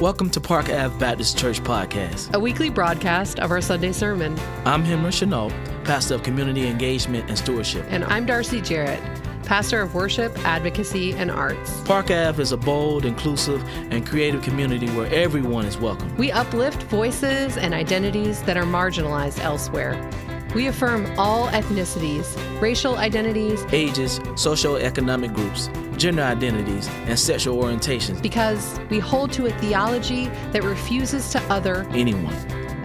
Welcome to Park Ave Baptist Church Podcast, a weekly broadcast of our Sunday sermon. I'm Henry Chenault, pastor of community engagement and stewardship. And I'm Darcy Jarrett, pastor of worship, advocacy, and arts. Park Ave is a bold, inclusive, and creative community where everyone is welcome. We uplift voices and identities that are marginalized elsewhere. We affirm all ethnicities, racial identities, ages, socioeconomic groups, gender identities, and sexual orientations. Because we hold to a theology that refuses to other anyone.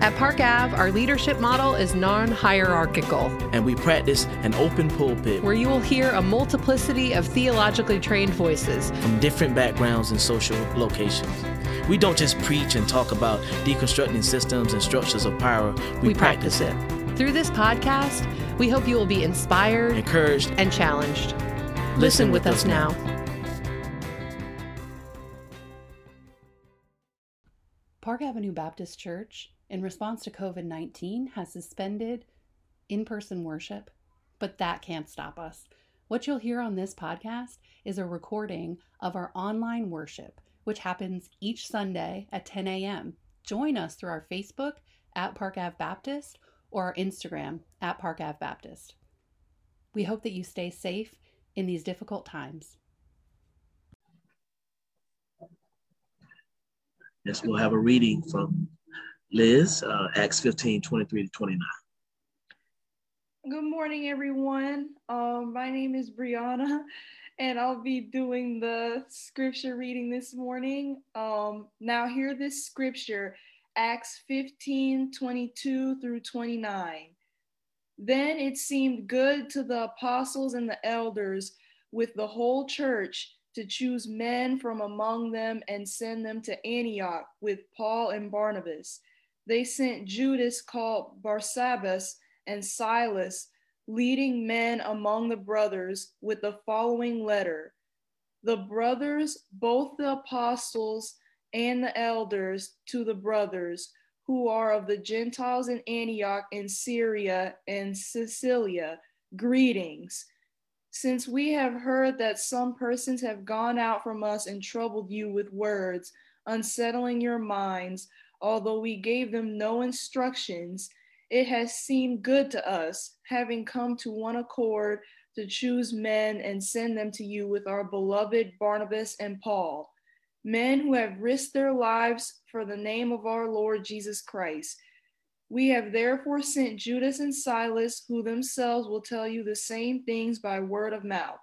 At Park Ave, our leadership model is non hierarchical. And we practice an open pulpit where you will hear a multiplicity of theologically trained voices from different backgrounds and social locations. We don't just preach and talk about deconstructing systems and structures of power, we, we practice, practice it. Through this podcast, we hope you will be inspired, encouraged, and challenged. Listen, Listen with, with, us now. now. Park Avenue Baptist Church, in response to COVID 19, has suspended in person worship, but that can't stop us. What you'll hear on this podcast is a recording of our online worship, which happens each Sunday at 10 a.m. Join us through our Facebook at Park Ave Baptist or our Instagram at Park Ave Baptist. We hope that you stay safe in these difficult times. Yes, we'll have a reading from Liz, uh, Acts 15 23 to 29. Good morning, everyone. Um, my name is Brianna, and I'll be doing the scripture reading this morning. Um, now, hear this scripture Acts 15 22 through 29. Then it seemed good to the apostles and the elders with the whole church to choose men from among them and send them to Antioch with Paul and Barnabas. They sent Judas called Barsabbas and Silas, leading men among the brothers, with the following letter The brothers, both the apostles, and the elders to the brothers who are of the Gentiles in Antioch and Syria and Cilicia, greetings. Since we have heard that some persons have gone out from us and troubled you with words, unsettling your minds, although we gave them no instructions, it has seemed good to us, having come to one accord, to choose men and send them to you with our beloved Barnabas and Paul men who have risked their lives for the name of our Lord Jesus Christ. We have therefore sent Judas and Silas, who themselves will tell you the same things by word of mouth.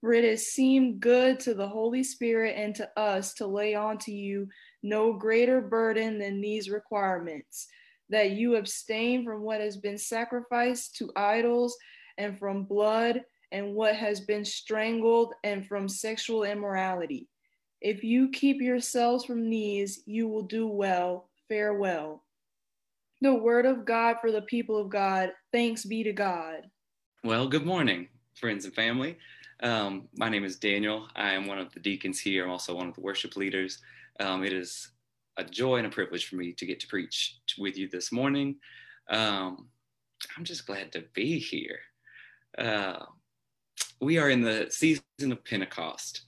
For it has seemed good to the Holy Spirit and to us to lay on to you no greater burden than these requirements that you abstain from what has been sacrificed to idols, and from blood, and what has been strangled, and from sexual immorality. If you keep yourselves from these, you will do well. Farewell. The word of God for the people of God. Thanks be to God. Well, good morning, friends and family. Um, my name is Daniel. I am one of the deacons here. I'm also one of the worship leaders. Um, it is a joy and a privilege for me to get to preach with you this morning. Um, I'm just glad to be here. Uh, we are in the season of Pentecost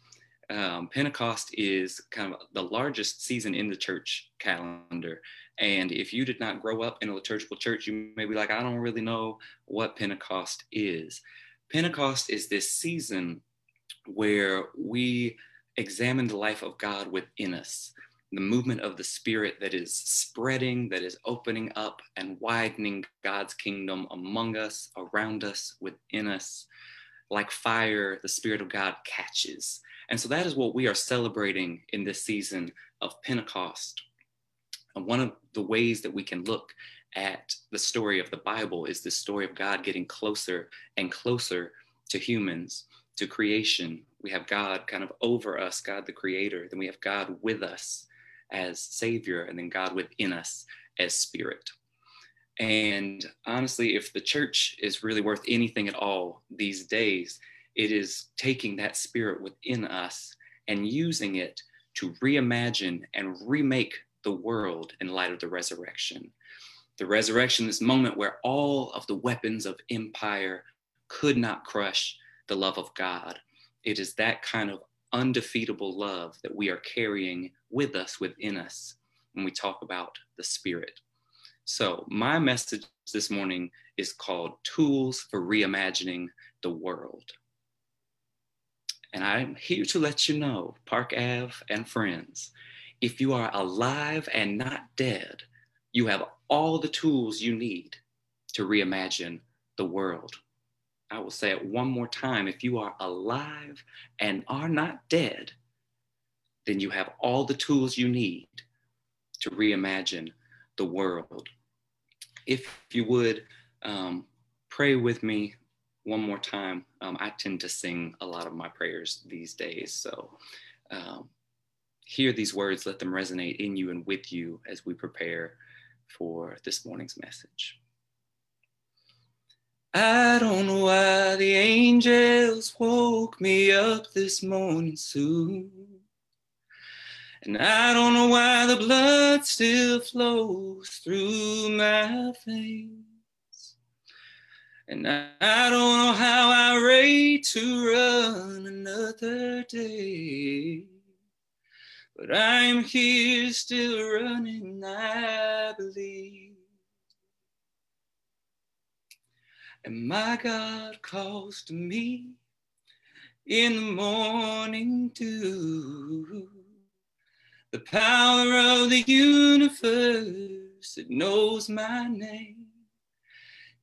um, Pentecost is kind of the largest season in the church calendar. And if you did not grow up in a liturgical church, you may be like, I don't really know what Pentecost is. Pentecost is this season where we examine the life of God within us, the movement of the Spirit that is spreading, that is opening up and widening God's kingdom among us, around us, within us. Like fire, the Spirit of God catches and so that is what we are celebrating in this season of Pentecost. And one of the ways that we can look at the story of the Bible is the story of God getting closer and closer to humans, to creation. We have God kind of over us, God the creator. Then we have God with us as Savior, and then God within us as Spirit. And honestly, if the church is really worth anything at all these days, it is taking that spirit within us and using it to reimagine and remake the world in light of the resurrection. The resurrection, this moment where all of the weapons of empire could not crush the love of God. It is that kind of undefeatable love that we are carrying with us, within us, when we talk about the Spirit. So, my message this morning is called Tools for Reimagining the World. And I'm here to let you know, Park Ave and friends, if you are alive and not dead, you have all the tools you need to reimagine the world. I will say it one more time. If you are alive and are not dead, then you have all the tools you need to reimagine the world. If you would um, pray with me one more time, um, I tend to sing a lot of my prayers these days. So um, hear these words, let them resonate in you and with you as we prepare for this morning's message. I don't know why the angels woke me up this morning soon. And I don't know why the blood still flows through my veins. And I don't know how I rate to run another day. But I'm here still running, I believe. And my God calls to me in the morning dew. The power of the universe that knows my name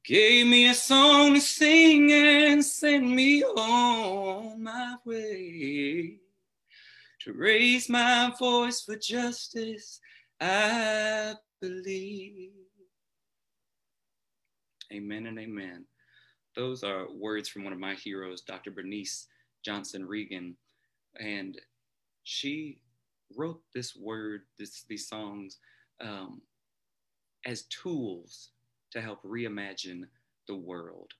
gave me a song to sing and sent me on my way to raise my voice for justice. I believe. Amen and amen. Those are words from one of my heroes, Dr. Bernice Johnson Reagon. And she wrote this word, this, these songs, um, as tools to help reimagine the world.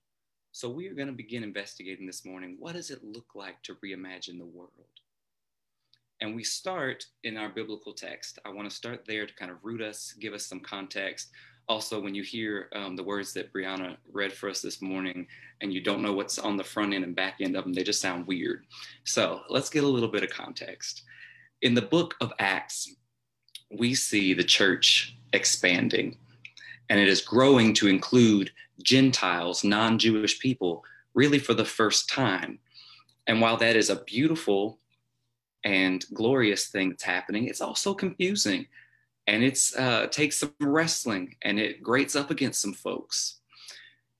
So we are going to begin investigating this morning. What does it look like to reimagine the world? And we start in our biblical text. I want to start there to kind of root us, give us some context also when you hear um, the words that Brianna read for us this morning and you don't know what's on the front end and back end of them, they just sound weird. So let's get a little bit of context. In the book of Acts, we see the church expanding and it is growing to include Gentiles, non Jewish people, really for the first time. And while that is a beautiful and glorious thing that's happening, it's also confusing and it's uh, takes some wrestling and it grates up against some folks.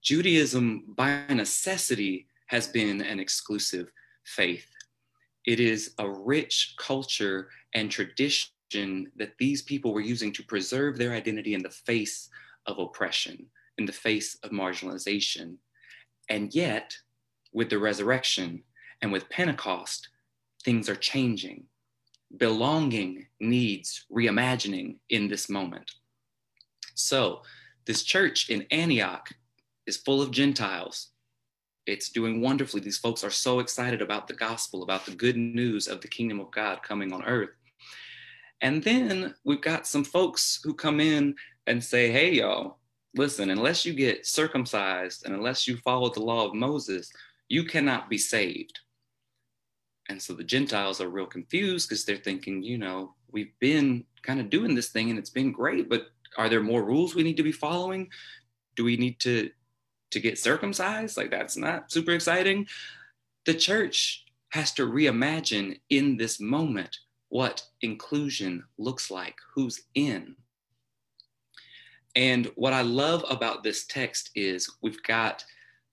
Judaism, by necessity, has been an exclusive faith. It is a rich culture and tradition that these people were using to preserve their identity in the face of oppression, in the face of marginalization. And yet, with the resurrection and with Pentecost, things are changing belonging needs reimagining in this moment. So, this church in Antioch is full of Gentiles. It's doing wonderfully. These folks are so excited about the gospel, about the good news of the kingdom of God coming on earth. And then we've got some folks who come in and say, hey, y'all, listen, unless you get circumcised and unless you follow the law of Moses, you cannot be saved. And so the Gentiles are real confused because they're thinking, you know, we've been kind of doing this thing and it's been great, but are there more rules we need to be following? Do we need to to get circumcised? Like that's not super exciting. The church has to reimagine in this moment what inclusion looks like, who's in. And what I love about this text is we've got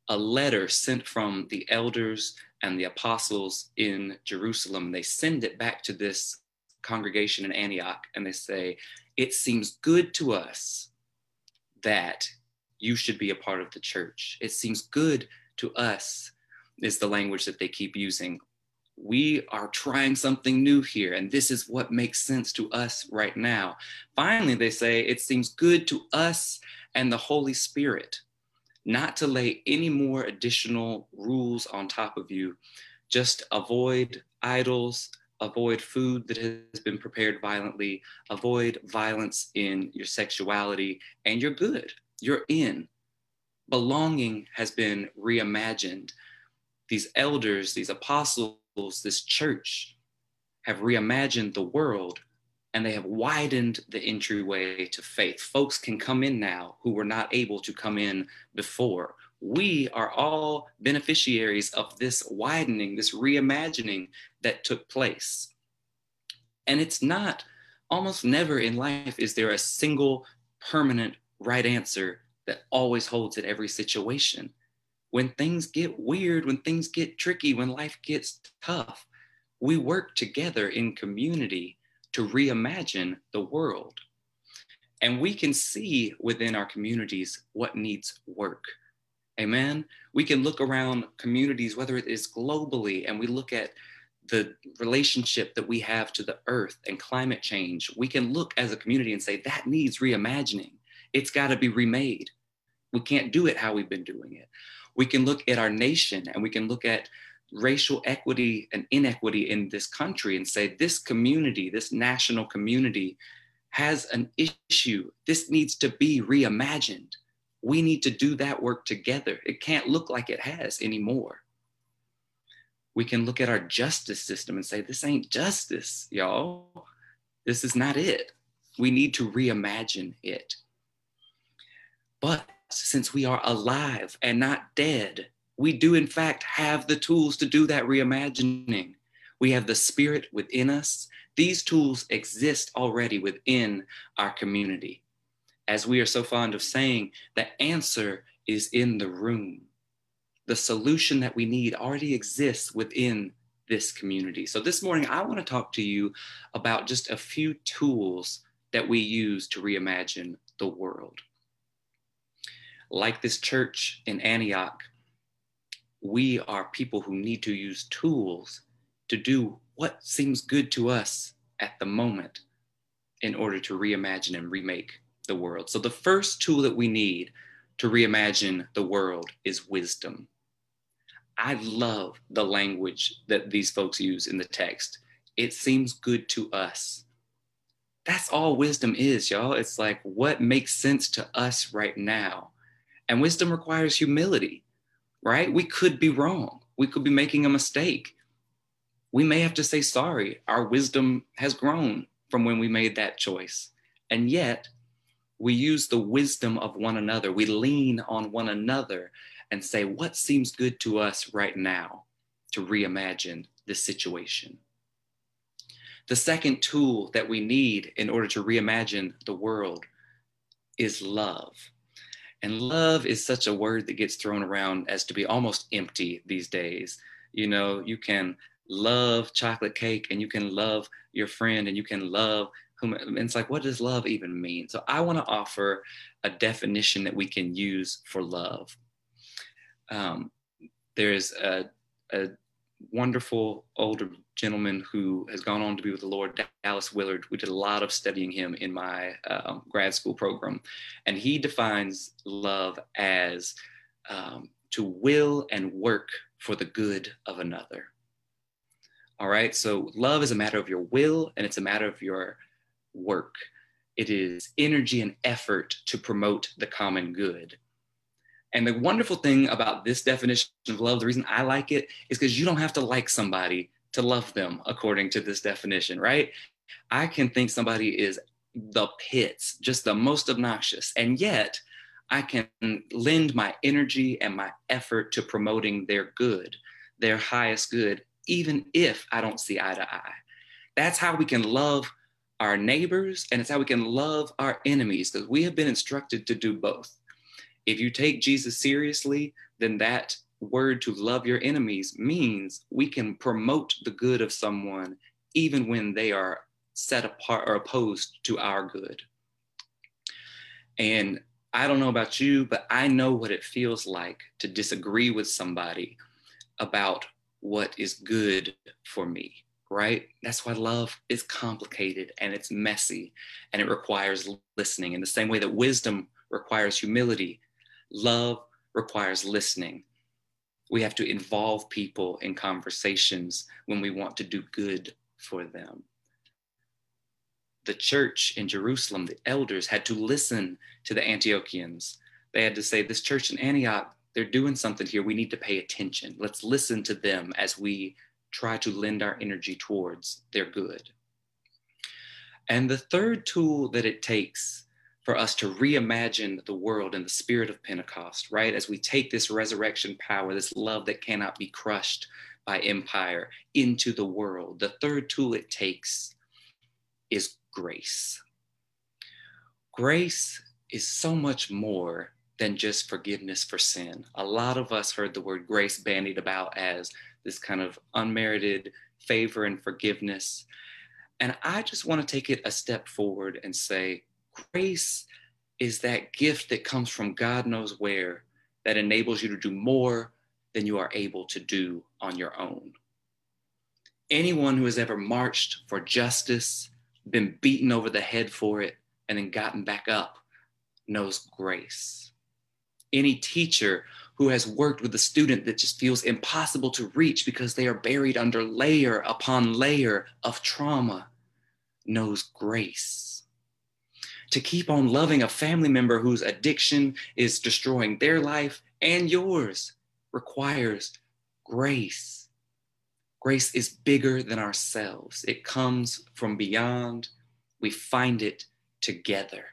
a letter sent from the elders and the apostles in Jerusalem. They send it back to this congregation in Antioch and they say, It seems good to us that you should be a part of the church. It seems good to us, is the language that they keep using. We are trying something new here, and this is what makes sense to us right now. Finally, they say, It seems good to us and the Holy Spirit not to lay any more additional rules on top of you. Just avoid idols, avoid food that has been prepared violently, avoid violence in your sexuality, and you're good. You're in. Belonging has been reimagined. These elders, these apostles, this church, have reimagined the world and they have widened the entryway to faith. Folks can come in now who were not able to come in before. We are all beneficiaries of this widening, this reimagining that took place. And it's not, almost never in life is there a single permanent right answer that always holds at every situation. When things get weird, when things get tricky, when life gets tough, we work together in community to reimagine the world. And we can see within our communities what needs work. Amen. We can look around communities, whether it is globally, and we look at the relationship that we have to the earth and climate change. We can look as a community and say that needs reimagining. It's got to be remade. We can't do it how we've been doing it. We can look at our nation and we can look at racial equity and inequity in this country and say this community, this national community, has an issue. This needs to be reimagined. We need to do that work together. It can't look like it has anymore. We can look at our justice system and say, this ain't justice, y'all. This is not it. We need to reimagine it. But since we are alive and not dead, we do in fact have the tools to do that reimagining. We have the spirit within us. These tools exist already within our community. As we are so fond of saying, the answer is in the room. The solution that we need already exists within this community. So this morning, I want to talk to you about just a few tools that we use to reimagine the world. Like this church in Antioch, we are people who need to use tools to do what seems good to us at the moment in order to reimagine and remake the world. So, the first tool that we need to reimagine the world is wisdom. I love the language that these folks use in the text. It seems good to us. That's all wisdom is, y'all. It's like what makes sense to us right now. And wisdom requires humility right? We could be wrong. We could be making a mistake. We may have to say sorry. Our wisdom has grown from when we made that choice. And yet, we use the wisdom of one another. We lean on one another and say, what seems good to us right now to reimagine this situation? The second tool that we need in order to reimagine the world is love. And love is such a word that gets thrown around as to be almost empty these days. You know, you can love chocolate cake and you can love your friend and you can love whom it's like what does love even mean so i want to offer a definition that we can use for love um, there's a, a wonderful older gentleman who has gone on to be with the Lord, Dallas Willard. We did a lot of studying him in my um, grad school program. And he defines love as um, to will and work for the good of another. All right, so love is a matter of your will and it's a matter of your work. It is energy and effort to promote the common good. And the wonderful thing about this definition of love, the reason I like it is because you don't have to like somebody to love them according to this definition, right? I can think somebody is the pits, just the most obnoxious, and yet I can lend my energy and my effort to promoting their good, their highest good, even if I don't see eye to eye. That's how we can love our neighbors and it's how we can love our enemies because we have been instructed to do both. If you take Jesus seriously, then that word to love your enemies means we can promote the good of someone even when they are set apart or opposed to our good. And I don't know about you, but I know what it feels like to disagree with somebody about what is good for me, right? That's why love is complicated and it's messy and it requires listening. In the same way that wisdom requires humility Love requires listening. We have to involve people in conversations when we want to do good for them. The church in Jerusalem, the elders had to listen to the Antiochians. They had to say, This church in Antioch, they're doing something here. We need to pay attention. Let's listen to them as we try to lend our energy towards their good. And the third tool that it takes for us to reimagine the world in the spirit of Pentecost, right? As we take this resurrection power, this love that cannot be crushed by empire into the world, the third tool it takes is grace. Grace is so much more than just forgiveness for sin. A lot of us heard the word grace bandied about as this kind of unmerited favor and forgiveness. And I just want to take it a step forward and say, grace is that gift that comes from God knows where that enables you to do more than you are able to do on your own. Anyone who has ever marched for justice, been beaten over the head for it, and then gotten back up knows grace any teacher who has worked with a student that just feels impossible to reach because they are buried under layer upon layer of trauma knows grace. To keep on loving a family member whose addiction is destroying their life and yours requires grace. Grace is bigger than ourselves, it comes from beyond. We find it together.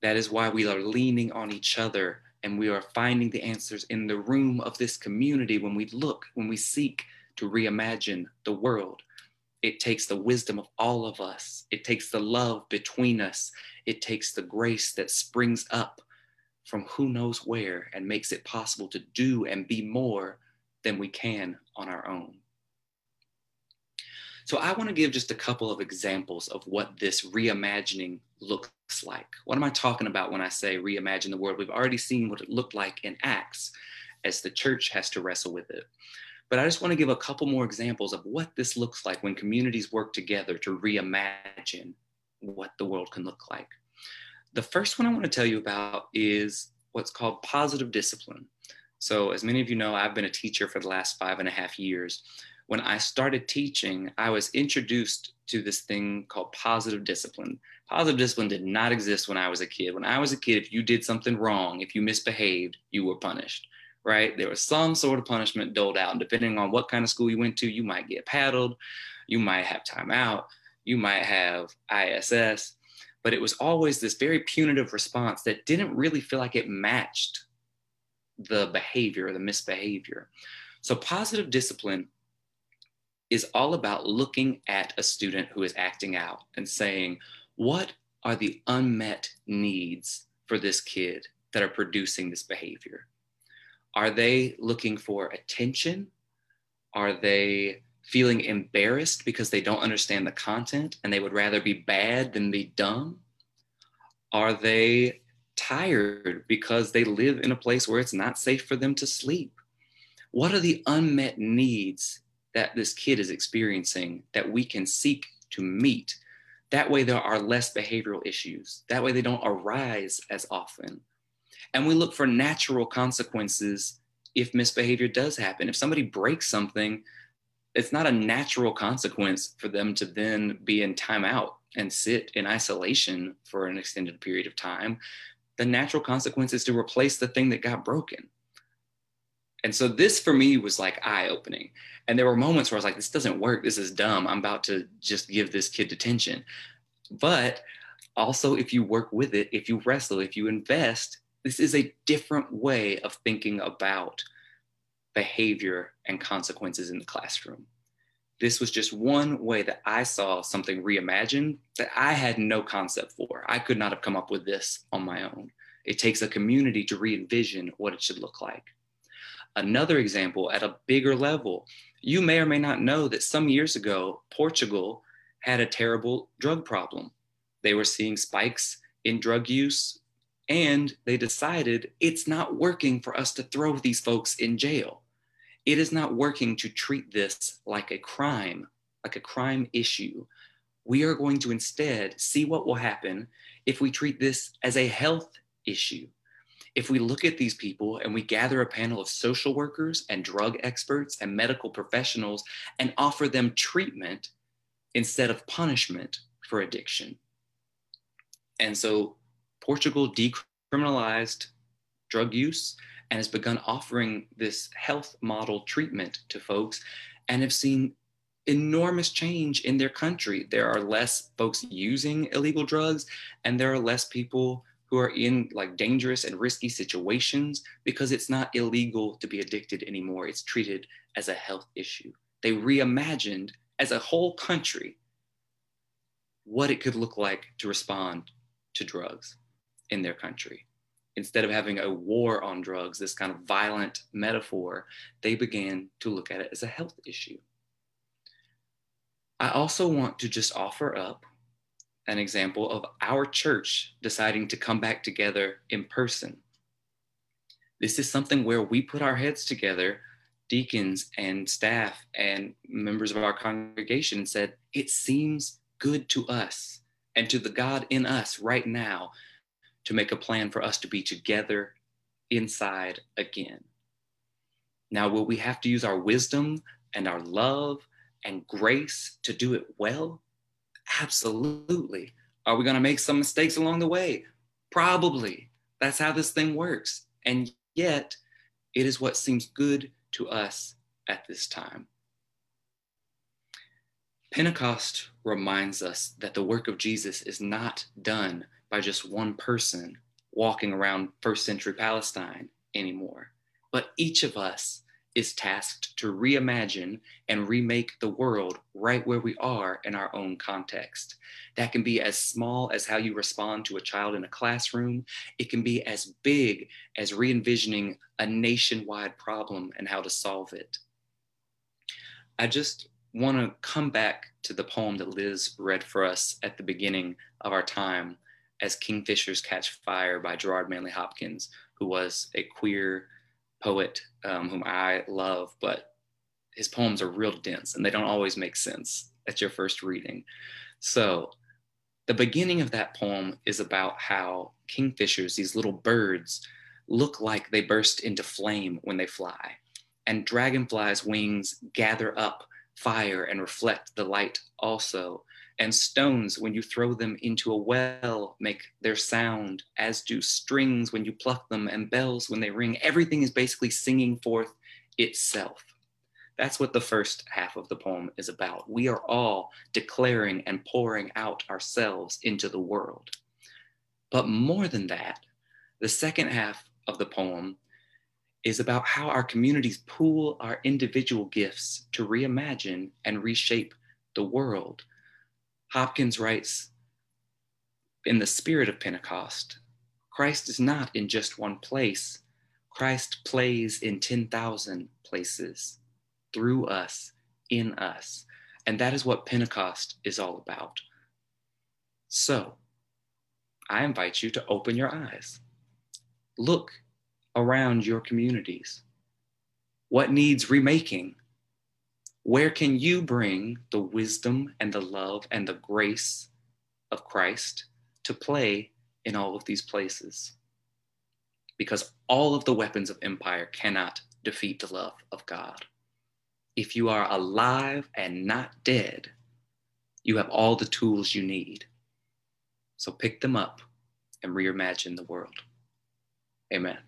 That is why we are leaning on each other and we are finding the answers in the room of this community when we look, when we seek to reimagine the world. It takes the wisdom of all of us, it takes the love between us, it takes the grace that springs up from who knows where and makes it possible to do and be more than we can on our own. So I want to give just a couple of examples of what this reimagining looks like. What am I talking about when I say reimagine the world? We've already seen what it looked like in Acts as the church has to wrestle with it. But I just want to give a couple more examples of what this looks like when communities work together to reimagine what the world can look like. The first one I want to tell you about is what's called positive discipline. So, as many of you know, I've been a teacher for the last five and a half years when I started teaching, I was introduced to this thing called positive discipline. Positive discipline did not exist when I was a kid. When I was a kid, if you did something wrong, if you misbehaved, you were punished, right? There was some sort of punishment doled out. And depending on what kind of school you went to, you might get paddled, you might have time out, you might have ISS. But it was always this very punitive response that didn't really feel like it matched the behavior, or the misbehavior. So, positive discipline is all about looking at a student who is acting out and saying, what are the unmet needs for this kid that are producing this behavior? Are they looking for attention? Are they feeling embarrassed because they don't understand the content and they would rather be bad than be dumb? Are they tired because they live in a place where it's not safe for them to sleep? What are the unmet needs that this kid is experiencing that we can seek to meet. That way, there are less behavioral issues. That way, they don't arise as often. And we look for natural consequences if misbehavior does happen. If somebody breaks something, it's not a natural consequence for them to then be in timeout and sit in isolation for an extended period of time. The natural consequence is to replace the thing that got broken. And so this for me was like eye opening. And there were moments where I was like, this doesn't work. This is dumb. I'm about to just give this kid detention. But also, if you work with it, if you wrestle, if you invest, this is a different way of thinking about behavior and consequences in the classroom. This was just one way that I saw something reimagined that I had no concept for. I could not have come up with this on my own. It takes a community to re envision what it should look like. Another example at a bigger level, you may or may not know that some years ago, Portugal had a terrible drug problem. They were seeing spikes in drug use, and they decided it's not working for us to throw these folks in jail. It is not working to treat this like a crime, like a crime issue. We are going to instead see what will happen if we treat this as a health issue if we look at these people and we gather a panel of social workers and drug experts and medical professionals and offer them treatment instead of punishment for addiction. And so Portugal decriminalized drug use and has begun offering this health model treatment to folks. and have seen enormous change in their country. There are less folks using illegal drugs, and there are less people who are in like dangerous and risky situations because it's not illegal to be addicted anymore. It's treated as a health issue. They reimagined as a whole country what it could look like to respond to drugs in their country. Instead of having a war on drugs, this kind of violent metaphor, they began to look at it as a health issue. I also want to just offer up an example of our church deciding to come back together in person. This is something where we put our heads together, deacons and staff and members of our congregation, and said, It seems good to us and to the God in us right now to make a plan for us to be together inside again. Now, will we have to use our wisdom and our love and grace to do it well? Absolutely. Are we going to make some mistakes along the way? Probably. That's how this thing works. And yet, it is what seems good to us at this time. Pentecost reminds us that the work of Jesus is not done by just one person walking around first century Palestine anymore, but each of us is tasked to reimagine and remake the world right where we are in our own context. That can be as small as how you respond to a child in a classroom. It can be as big as re envisioning a nationwide problem and how to solve it. I just want to come back to the poem that Liz read for us at the beginning of our time as Kingfishers Catch Fire by Gerard Manley Hopkins, who was a queer poet um, whom I love, but his poems are real dense and they don't always make sense at your first reading. So, the beginning of that poem is about how kingfishers, these little birds, look like they burst into flame when they fly, and dragonflies' wings gather up fire and reflect the light also and stones, when you throw them into a well, make their sound, as do strings when you pluck them, and bells when they ring. Everything is basically singing forth itself. That's what the first half of the poem is about. We are all declaring and pouring out ourselves into the world. But more than that, the second half of the poem is about how our communities pool our individual gifts to reimagine and reshape the world Hopkins writes In the spirit of Pentecost, Christ is not in just one place. Christ plays in 10,000 places through us, in us. And that is what Pentecost is all about. So, I invite you to open your eyes. Look around your communities. What needs remaking? Where can you bring the wisdom and the love and the grace of Christ to play in all of these places? Because all of the weapons of empire cannot defeat the love of God. If you are alive and not dead, you have all the tools you need. So pick them up and reimagine the world. Amen.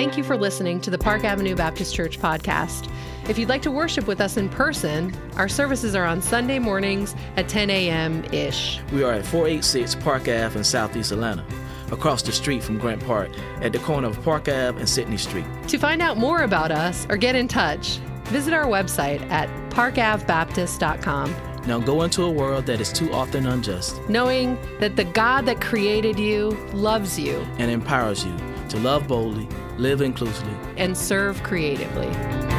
Thank you for listening to the Park Avenue Baptist Church podcast. If you'd like to worship with us in person, our services are on Sunday mornings at 10 a.m. ish. We are at 486 Park Ave in Southeast Atlanta, across the street from Grant Park, at the corner of Park Ave and Sydney Street. To find out more about us or get in touch, visit our website at parkavbaptist.com. Now go into a world that is too often unjust, knowing that the God that created you loves you and empowers you to love boldly, live inclusively, and serve creatively.